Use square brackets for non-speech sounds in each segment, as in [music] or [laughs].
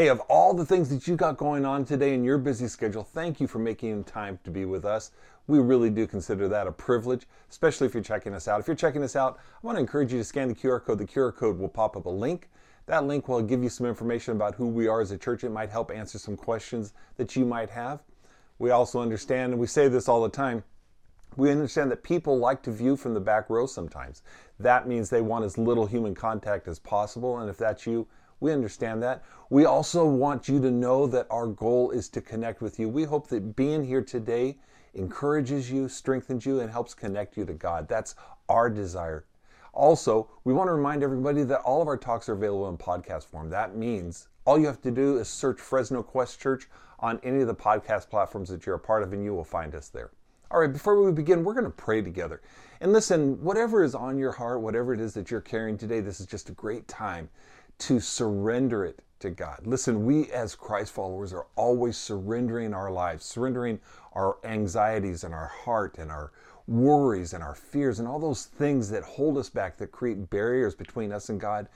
Hey, of all the things that you got going on today in your busy schedule, thank you for making time to be with us. We really do consider that a privilege, especially if you're checking us out. If you're checking us out, I want to encourage you to scan the QR code. The QR code will pop up a link. That link will give you some information about who we are as a church. It might help answer some questions that you might have. We also understand, and we say this all the time, we understand that people like to view from the back row sometimes. That means they want as little human contact as possible. And if that's you, we understand that. We also want you to know that our goal is to connect with you. We hope that being here today encourages you, strengthens you, and helps connect you to God. That's our desire. Also, we want to remind everybody that all of our talks are available in podcast form. That means all you have to do is search Fresno Quest Church on any of the podcast platforms that you're a part of, and you will find us there. All right, before we begin, we're going to pray together. And listen, whatever is on your heart, whatever it is that you're carrying today, this is just a great time to surrender it to God. Listen, we as Christ followers are always surrendering our lives, surrendering our anxieties and our heart and our worries and our fears and all those things that hold us back, that create barriers between us and God.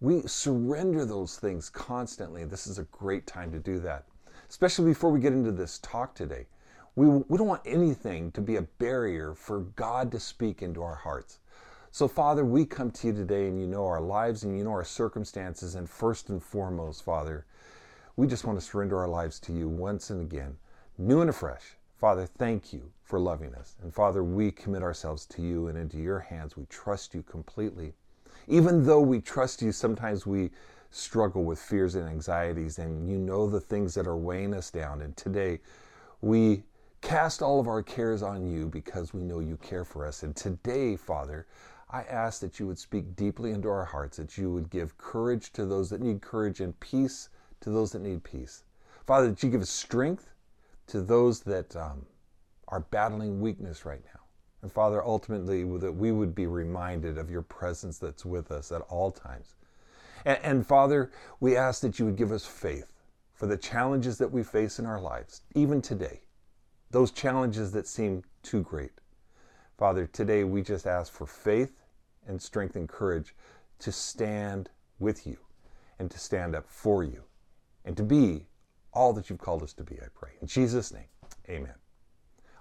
We surrender those things constantly. This is a great time to do that, especially before we get into this talk today. We, we don't want anything to be a barrier for God to speak into our hearts. So, Father, we come to you today and you know our lives and you know our circumstances. And first and foremost, Father, we just want to surrender our lives to you once and again, new and afresh. Father, thank you for loving us. And Father, we commit ourselves to you and into your hands. We trust you completely. Even though we trust you, sometimes we struggle with fears and anxieties, and you know the things that are weighing us down. And today, we cast all of our cares on you because we know you care for us. And today, Father, I ask that you would speak deeply into our hearts, that you would give courage to those that need courage and peace to those that need peace. Father, that you give strength to those that um, are battling weakness right now. And Father, ultimately, that we would be reminded of your presence that's with us at all times. And, and Father, we ask that you would give us faith for the challenges that we face in our lives, even today, those challenges that seem too great. Father, today we just ask for faith and strength and courage to stand with you and to stand up for you and to be all that you've called us to be, I pray. In Jesus' name, amen.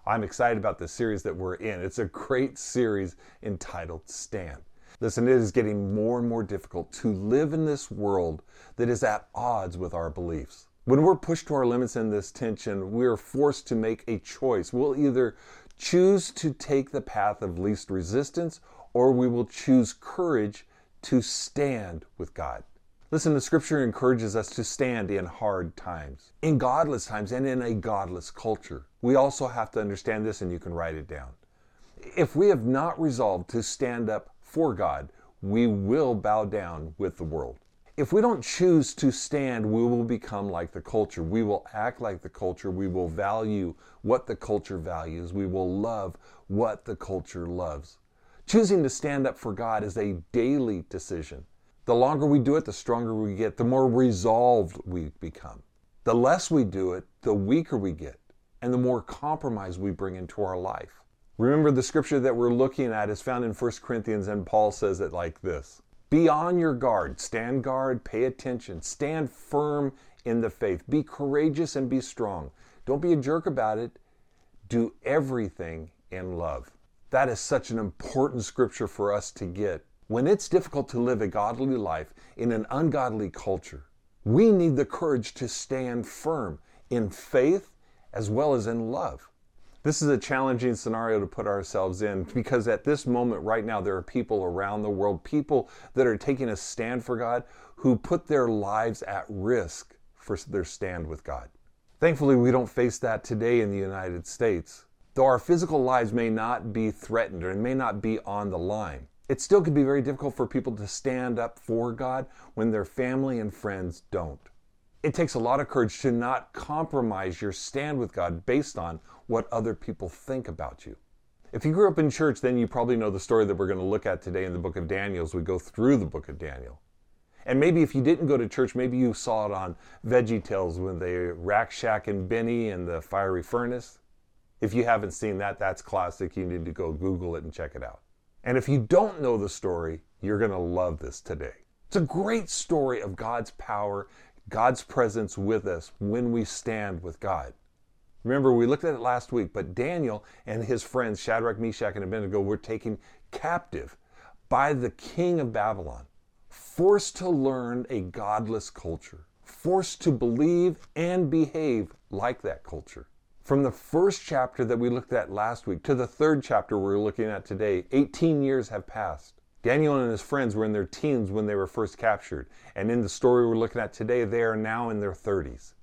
I'm excited about this series that we're in. It's a great series entitled Stand. Listen, it is getting more and more difficult to live in this world that is at odds with our beliefs. When we're pushed to our limits in this tension, we are forced to make a choice. We'll either choose to take the path of least resistance or we will choose courage to stand with God. Listen, the scripture encourages us to stand in hard times, in godless times, and in a godless culture. We also have to understand this, and you can write it down. If we have not resolved to stand up for God, we will bow down with the world. If we don't choose to stand, we will become like the culture. We will act like the culture. We will value what the culture values. We will love what the culture loves. Choosing to stand up for God is a daily decision. The longer we do it, the stronger we get, the more resolved we become. The less we do it, the weaker we get, and the more compromise we bring into our life. Remember, the scripture that we're looking at is found in 1 Corinthians, and Paul says it like this Be on your guard, stand guard, pay attention, stand firm in the faith, be courageous and be strong. Don't be a jerk about it. Do everything in love. That is such an important scripture for us to get. When it's difficult to live a godly life in an ungodly culture, we need the courage to stand firm in faith as well as in love. This is a challenging scenario to put ourselves in because at this moment, right now, there are people around the world, people that are taking a stand for God who put their lives at risk for their stand with God. Thankfully, we don't face that today in the United States. Though our physical lives may not be threatened or may not be on the line, it still can be very difficult for people to stand up for God when their family and friends don't. It takes a lot of courage to not compromise your stand with God based on what other people think about you. If you grew up in church, then you probably know the story that we're going to look at today in the book of Daniel as we go through the book of Daniel. And maybe if you didn't go to church, maybe you saw it on Veggie Tales when they Rack Shack and Benny and the fiery furnace. If you haven't seen that, that's classic. You need to go Google it and check it out. And if you don't know the story, you're going to love this today. It's a great story of God's power, God's presence with us when we stand with God. Remember, we looked at it last week, but Daniel and his friends, Shadrach, Meshach, and Abednego, were taken captive by the king of Babylon, forced to learn a godless culture, forced to believe and behave like that culture. From the first chapter that we looked at last week to the third chapter we're looking at today, 18 years have passed. Daniel and his friends were in their teens when they were first captured. And in the story we're looking at today, they are now in their 30s.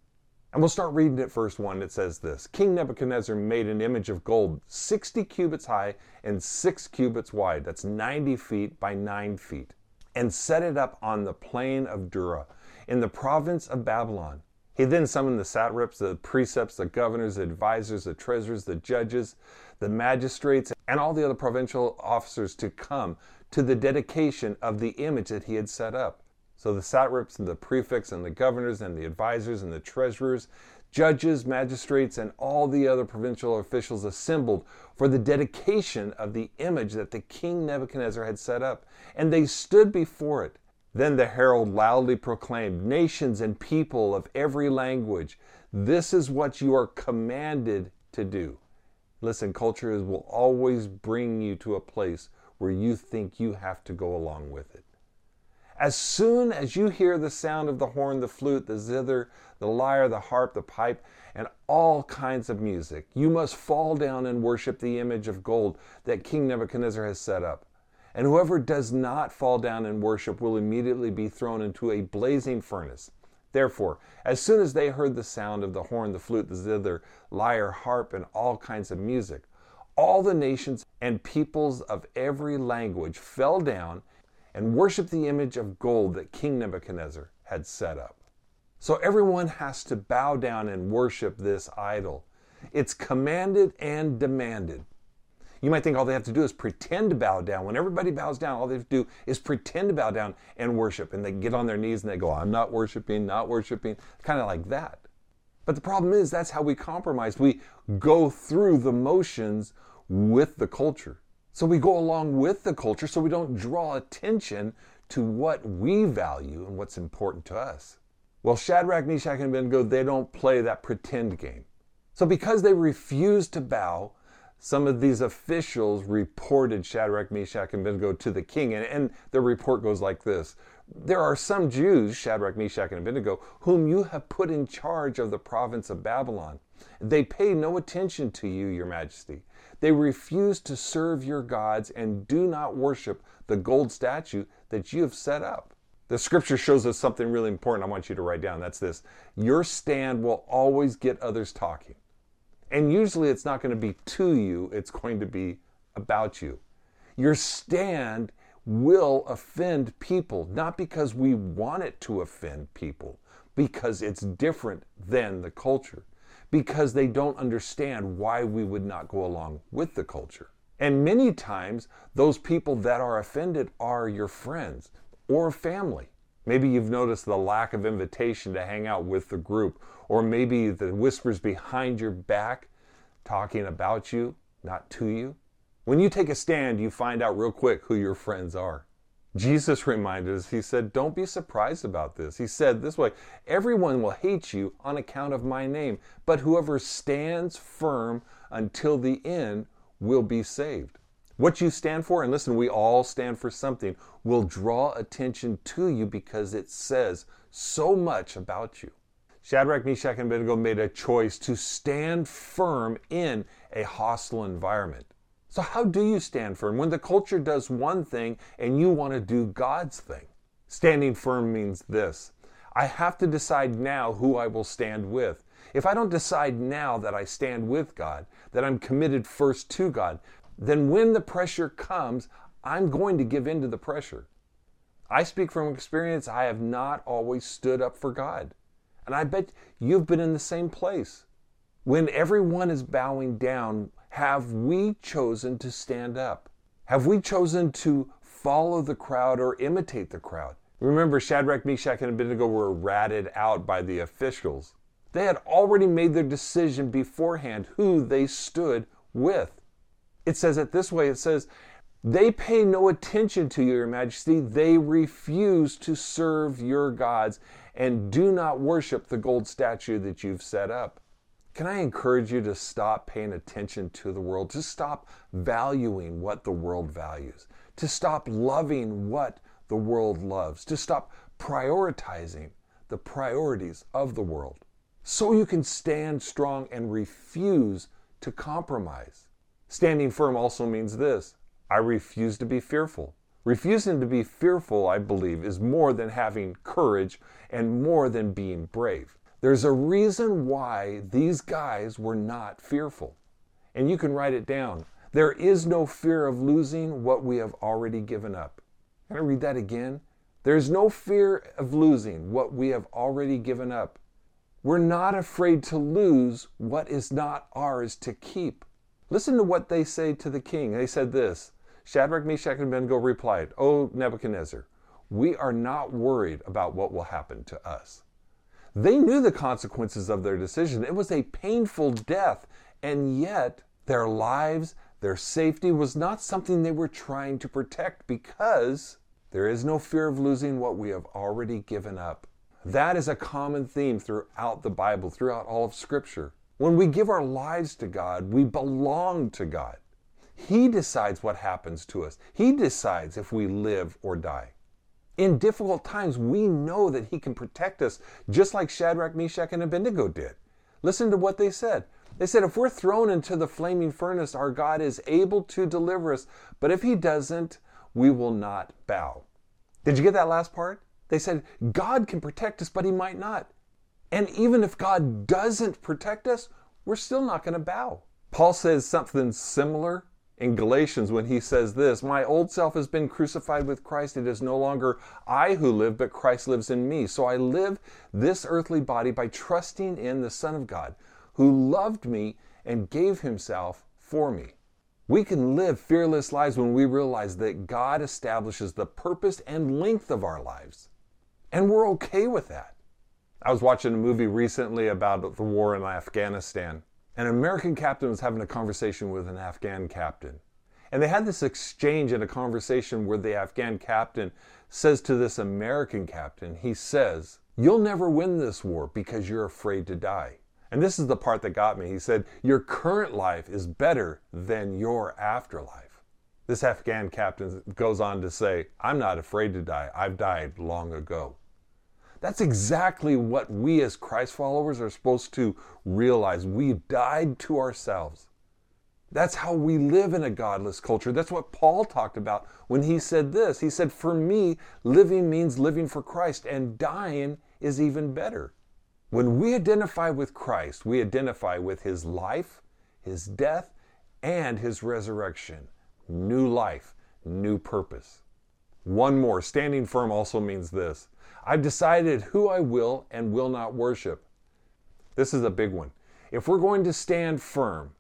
And we'll start reading at first one. It says this King Nebuchadnezzar made an image of gold 60 cubits high and 6 cubits wide. That's 90 feet by 9 feet. And set it up on the plain of Dura in the province of Babylon. He then summoned the satraps, the prefects, the governors, the advisors, the treasurers, the judges, the magistrates, and all the other provincial officers to come to the dedication of the image that he had set up. So the satraps and the prefects and the governors and the advisors and the treasurers, judges, magistrates, and all the other provincial officials assembled for the dedication of the image that the king Nebuchadnezzar had set up. And they stood before it. Then the herald loudly proclaimed, Nations and people of every language, this is what you are commanded to do. Listen, culture will always bring you to a place where you think you have to go along with it. As soon as you hear the sound of the horn, the flute, the zither, the lyre, the harp, the pipe, and all kinds of music, you must fall down and worship the image of gold that King Nebuchadnezzar has set up. And whoever does not fall down and worship will immediately be thrown into a blazing furnace. Therefore, as soon as they heard the sound of the horn, the flute, the zither, lyre, harp, and all kinds of music, all the nations and peoples of every language fell down and worshiped the image of gold that King Nebuchadnezzar had set up. So everyone has to bow down and worship this idol. It's commanded and demanded. You might think all they have to do is pretend to bow down. When everybody bows down, all they have to do is pretend to bow down and worship. And they get on their knees and they go, I'm not worshiping, not worshiping, kind of like that. But the problem is, that's how we compromise. We go through the motions with the culture. So we go along with the culture so we don't draw attention to what we value and what's important to us. Well, Shadrach, Meshach, and Abednego, they don't play that pretend game. So because they refuse to bow, some of these officials reported Shadrach, Meshach, and Abednego to the king. And, and the report goes like this There are some Jews, Shadrach, Meshach, and Abednego, whom you have put in charge of the province of Babylon. They pay no attention to you, your majesty. They refuse to serve your gods and do not worship the gold statue that you have set up. The scripture shows us something really important I want you to write down. That's this Your stand will always get others talking. And usually it's not going to be to you, it's going to be about you. Your stand will offend people, not because we want it to offend people, because it's different than the culture because they don't understand why we would not go along with the culture. And many times, those people that are offended are your friends or family. Maybe you've noticed the lack of invitation to hang out with the group, or maybe the whispers behind your back talking about you, not to you. When you take a stand, you find out real quick who your friends are. Jesus reminded us, he said, Don't be surprised about this. He said this way Everyone will hate you on account of my name, but whoever stands firm until the end will be saved. What you stand for, and listen, we all stand for something, will draw attention to you because it says so much about you. Shadrach, Meshach, and Abednego made a choice to stand firm in a hostile environment. So, how do you stand firm when the culture does one thing and you want to do God's thing? Standing firm means this I have to decide now who I will stand with. If I don't decide now that I stand with God, that I'm committed first to God, then when the pressure comes, I'm going to give in to the pressure. I speak from experience, I have not always stood up for God. And I bet you've been in the same place. When everyone is bowing down, have we chosen to stand up? Have we chosen to follow the crowd or imitate the crowd? Remember, Shadrach, Meshach, and Abednego were ratted out by the officials. They had already made their decision beforehand who they stood with. It says it this way it says, They pay no attention to you, your majesty. They refuse to serve your gods and do not worship the gold statue that you've set up. Can I encourage you to stop paying attention to the world, to stop valuing what the world values, to stop loving what the world loves, to stop prioritizing the priorities of the world, so you can stand strong and refuse to compromise. Standing firm also means this I refuse to be fearful. Refusing to be fearful, I believe, is more than having courage and more than being brave. There's a reason why these guys were not fearful. And you can write it down. There is no fear of losing what we have already given up. Can I read that again? There's no fear of losing what we have already given up. We're not afraid to lose what is not ours to keep. Listen to what they say to the king. They said this Shadrach, Meshach, and Abednego replied, O Nebuchadnezzar, we are not worried about what will happen to us. They knew the consequences of their decision. It was a painful death, and yet their lives, their safety was not something they were trying to protect because there is no fear of losing what we have already given up. That is a common theme throughout the Bible, throughout all of Scripture. When we give our lives to God, we belong to God. He decides what happens to us, He decides if we live or die. In difficult times, we know that He can protect us, just like Shadrach, Meshach, and Abednego did. Listen to what they said. They said, If we're thrown into the flaming furnace, our God is able to deliver us, but if He doesn't, we will not bow. Did you get that last part? They said, God can protect us, but He might not. And even if God doesn't protect us, we're still not going to bow. Paul says something similar in Galatians when he says this My old self has been crucified with Christ. It is no longer I who live, but Christ lives in me. So I live this earthly body by trusting in the Son of God, who loved me and gave himself for me. We can live fearless lives when we realize that God establishes the purpose and length of our lives. And we're okay with that. I was watching a movie recently about the war in Afghanistan. An American captain was having a conversation with an Afghan captain. And they had this exchange in a conversation where the Afghan captain says to this American captain, he says, You'll never win this war because you're afraid to die. And this is the part that got me. He said, Your current life is better than your afterlife. This Afghan captain goes on to say, I'm not afraid to die. I've died long ago. That's exactly what we as Christ followers are supposed to realize. We died to ourselves. That's how we live in a godless culture. That's what Paul talked about when he said this. He said, For me, living means living for Christ, and dying is even better. When we identify with Christ, we identify with his life, his death, and his resurrection. New life, new purpose. One more standing firm also means this I've decided who I will and will not worship. This is a big one. If we're going to stand firm,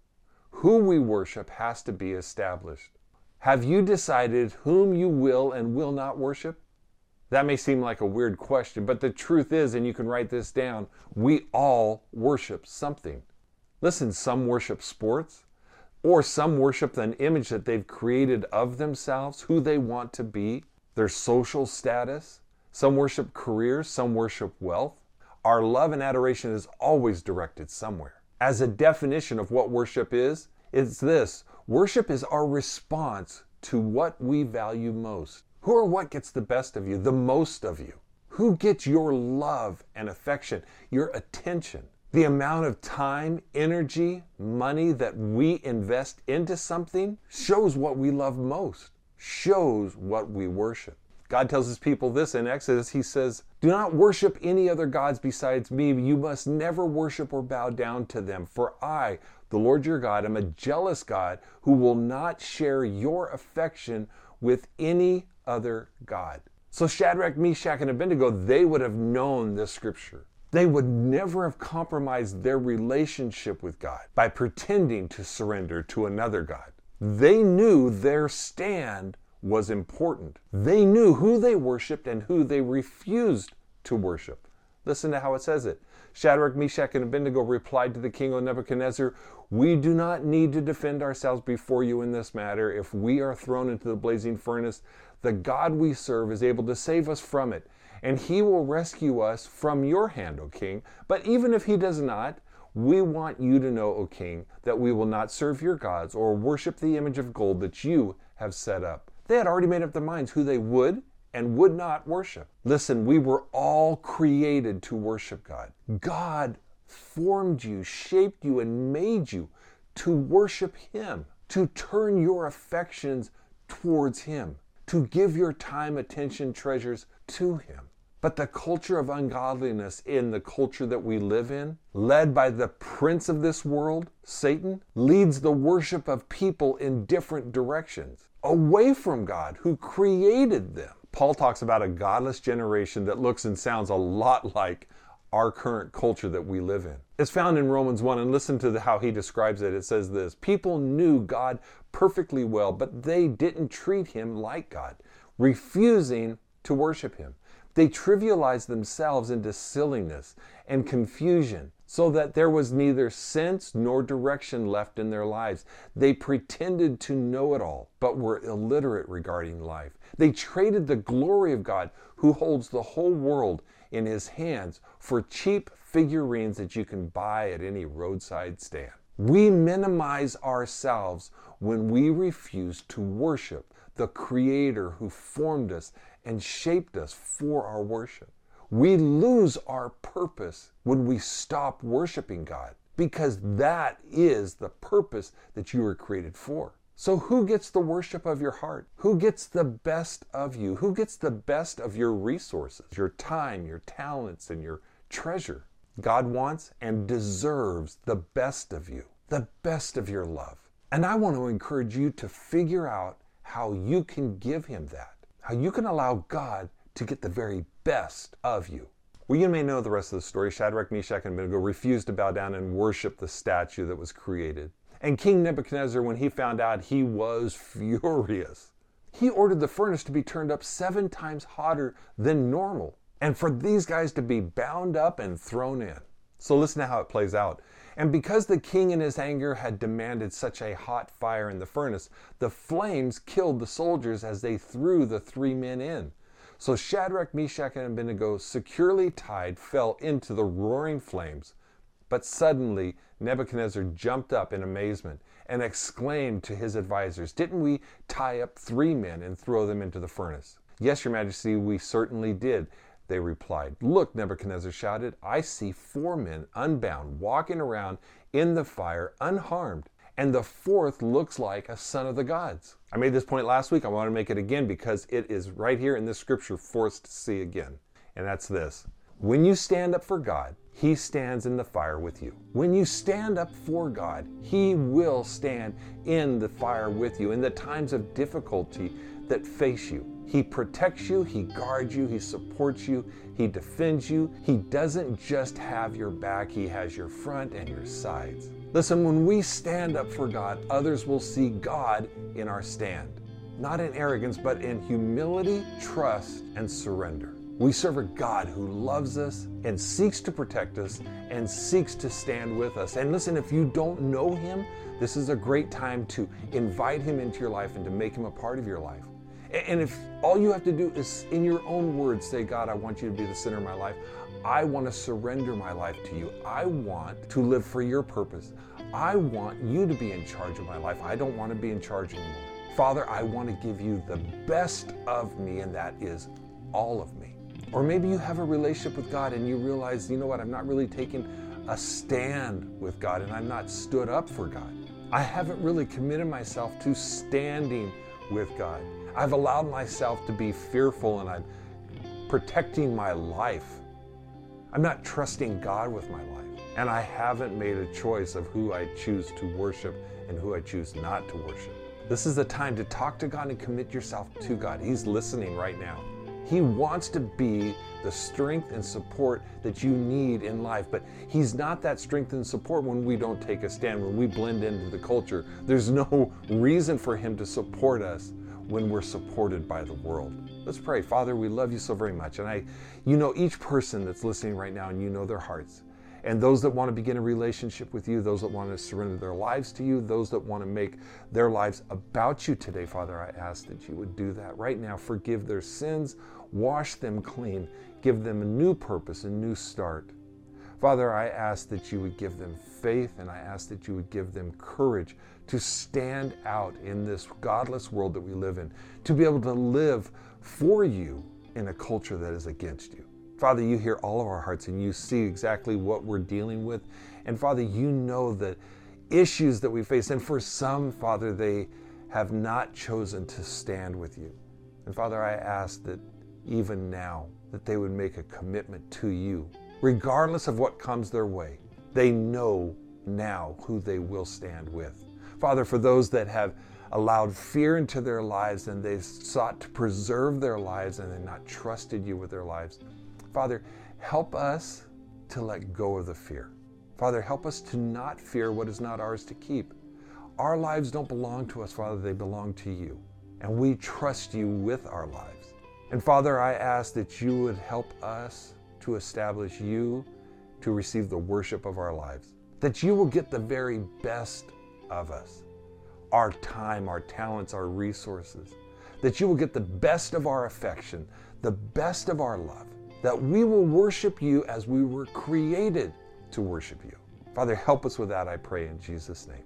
who we worship has to be established. Have you decided whom you will and will not worship? That may seem like a weird question, but the truth is, and you can write this down, we all worship something. Listen, some worship sports, or some worship an image that they've created of themselves, who they want to be, their social status. Some worship careers, some worship wealth. Our love and adoration is always directed somewhere. As a definition of what worship is, it's this worship is our response to what we value most. Who or what gets the best of you, the most of you? Who gets your love and affection, your attention? The amount of time, energy, money that we invest into something shows what we love most, shows what we worship. God tells his people this in Exodus. He says, Do not worship any other gods besides me. You must never worship or bow down to them. For I, the Lord your God, am a jealous God who will not share your affection with any other God. So Shadrach, Meshach, and Abednego, they would have known this scripture. They would never have compromised their relationship with God by pretending to surrender to another God. They knew their stand was important. They knew who they worshiped and who they refused to worship. Listen to how it says it. Shadrach, Meshach, and Abednego replied to the king of Nebuchadnezzar, We do not need to defend ourselves before you in this matter. If we are thrown into the blazing furnace, the God we serve is able to save us from it, and he will rescue us from your hand, O king. But even if he does not, we want you to know, O king, that we will not serve your gods or worship the image of gold that you have set up. They had already made up their minds who they would and would not worship. Listen, we were all created to worship God. God formed you, shaped you, and made you to worship Him, to turn your affections towards Him, to give your time, attention, treasures to Him. But the culture of ungodliness in the culture that we live in, led by the prince of this world, Satan, leads the worship of people in different directions, away from God who created them. Paul talks about a godless generation that looks and sounds a lot like our current culture that we live in. It's found in Romans 1, and listen to the, how he describes it. It says this People knew God perfectly well, but they didn't treat him like God, refusing to worship him. They trivialized themselves into silliness and confusion so that there was neither sense nor direction left in their lives. They pretended to know it all, but were illiterate regarding life. They traded the glory of God, who holds the whole world in his hands, for cheap figurines that you can buy at any roadside stand. We minimize ourselves when we refuse to worship the Creator who formed us and shaped us for our worship. We lose our purpose when we stop worshiping God because that is the purpose that you were created for. So, who gets the worship of your heart? Who gets the best of you? Who gets the best of your resources, your time, your talents, and your treasure? God wants and deserves the best of you, the best of your love. And I want to encourage you to figure out how you can give Him that, how you can allow God to get the very best of you. Well, you may know the rest of the story. Shadrach, Meshach, and Abednego refused to bow down and worship the statue that was created. And King Nebuchadnezzar, when he found out, he was [laughs] furious. He ordered the furnace to be turned up seven times hotter than normal, and for these guys to be bound up and thrown in. So listen to how it plays out. And because the king in his anger had demanded such a hot fire in the furnace, the flames killed the soldiers as they threw the three men in. So Shadrach, Meshach, and Abednego, securely tied, fell into the roaring flames. But suddenly Nebuchadnezzar jumped up in amazement and exclaimed to his advisers, Didn't we tie up three men and throw them into the furnace? Yes, your majesty, we certainly did, they replied. Look, Nebuchadnezzar shouted, I see four men unbound walking around in the fire unharmed and the fourth looks like a son of the gods. I made this point last week. I want to make it again because it is right here in this scripture for us to see again. And that's this when you stand up for God, He stands in the fire with you. When you stand up for God, He will stand in the fire with you in the times of difficulty that face you. He protects you, He guards you, He supports you, He defends you. He doesn't just have your back, He has your front and your sides. Listen, when we stand up for God, others will see God in our stand, not in arrogance, but in humility, trust, and surrender. We serve a God who loves us and seeks to protect us and seeks to stand with us. And listen, if you don't know Him, this is a great time to invite Him into your life and to make Him a part of your life. And if all you have to do is, in your own words, say, God, I want you to be the center of my life, I want to surrender my life to you. I want to live for your purpose. I want you to be in charge of my life. I don't want to be in charge anymore. Father, I want to give you the best of me, and that is all of me. Or maybe you have a relationship with God and you realize, you know what, I'm not really taking a stand with God and I'm not stood up for God. I haven't really committed myself to standing with God. I've allowed myself to be fearful and I'm protecting my life I'm not trusting God with my life. And I haven't made a choice of who I choose to worship and who I choose not to worship. This is the time to talk to God and commit yourself to God. He's listening right now. He wants to be the strength and support that you need in life, but He's not that strength and support when we don't take a stand, when we blend into the culture. There's no reason for Him to support us when we're supported by the world. Let's pray. Father, we love you so very much. And I, you know each person that's listening right now and you know their hearts. And those that want to begin a relationship with you, those that want to surrender their lives to you, those that want to make their lives about you today, Father, I ask that you would do that right now. Forgive their sins, wash them clean, give them a new purpose, a new start. Father, I ask that you would give them faith and I ask that you would give them courage to stand out in this godless world that we live in, to be able to live for you in a culture that is against you. Father, you hear all of our hearts and you see exactly what we're dealing with. And Father, you know the issues that we face. And for some, Father, they have not chosen to stand with you. And Father, I ask that even now, that they would make a commitment to you regardless of what comes their way. They know now who they will stand with. Father, for those that have allowed fear into their lives and they've sought to preserve their lives and they've not trusted you with their lives, Father, help us to let go of the fear. Father, help us to not fear what is not ours to keep. Our lives don't belong to us, Father, they belong to you. And we trust you with our lives. And Father, I ask that you would help us to establish you to receive the worship of our lives. That you will get the very best of us our time, our talents, our resources. That you will get the best of our affection, the best of our love. That we will worship you as we were created to worship you. Father, help us with that, I pray, in Jesus' name.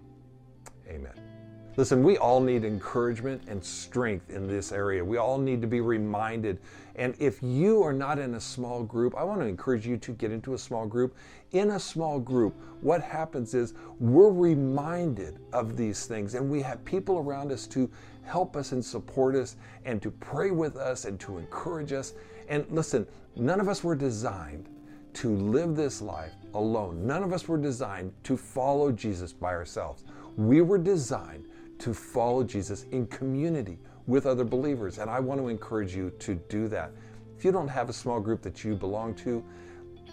Amen. Listen, we all need encouragement and strength in this area. We all need to be reminded. And if you are not in a small group, I want to encourage you to get into a small group. In a small group, what happens is we're reminded of these things, and we have people around us to help us and support us and to pray with us and to encourage us. And listen, none of us were designed to live this life alone. None of us were designed to follow Jesus by ourselves. We were designed to follow Jesus in community with other believers. And I want to encourage you to do that. If you don't have a small group that you belong to,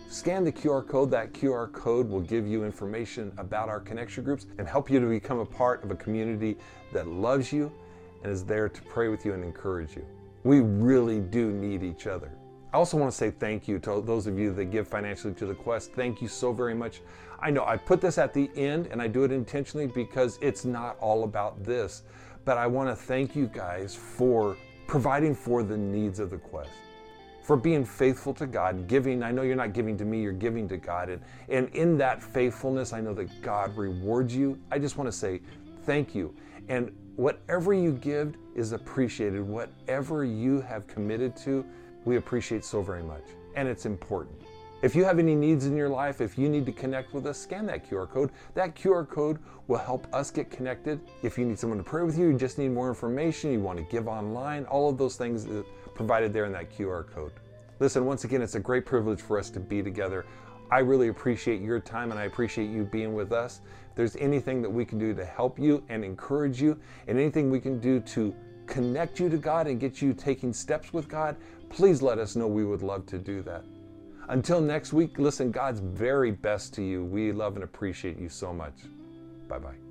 scan the QR code. That QR code will give you information about our connection groups and help you to become a part of a community that loves you and is there to pray with you and encourage you. We really do need each other. I also want to say thank you to those of you that give financially to the quest. Thank you so very much. I know I put this at the end and I do it intentionally because it's not all about this, but I want to thank you guys for providing for the needs of the quest. For being faithful to God, giving. I know you're not giving to me, you're giving to God. And, and in that faithfulness, I know that God rewards you. I just want to say thank you. And whatever you give is appreciated. Whatever you have committed to, we appreciate so very much. And it's important. If you have any needs in your life, if you need to connect with us, scan that QR code. That QR code will help us get connected. If you need someone to pray with you, you just need more information, you want to give online, all of those things provided there in that QR code. Listen, once again, it's a great privilege for us to be together. I really appreciate your time and I appreciate you being with us. If there's anything that we can do to help you and encourage you, and anything we can do to connect you to God and get you taking steps with God, please let us know. We would love to do that. Until next week, listen, God's very best to you. We love and appreciate you so much. Bye bye.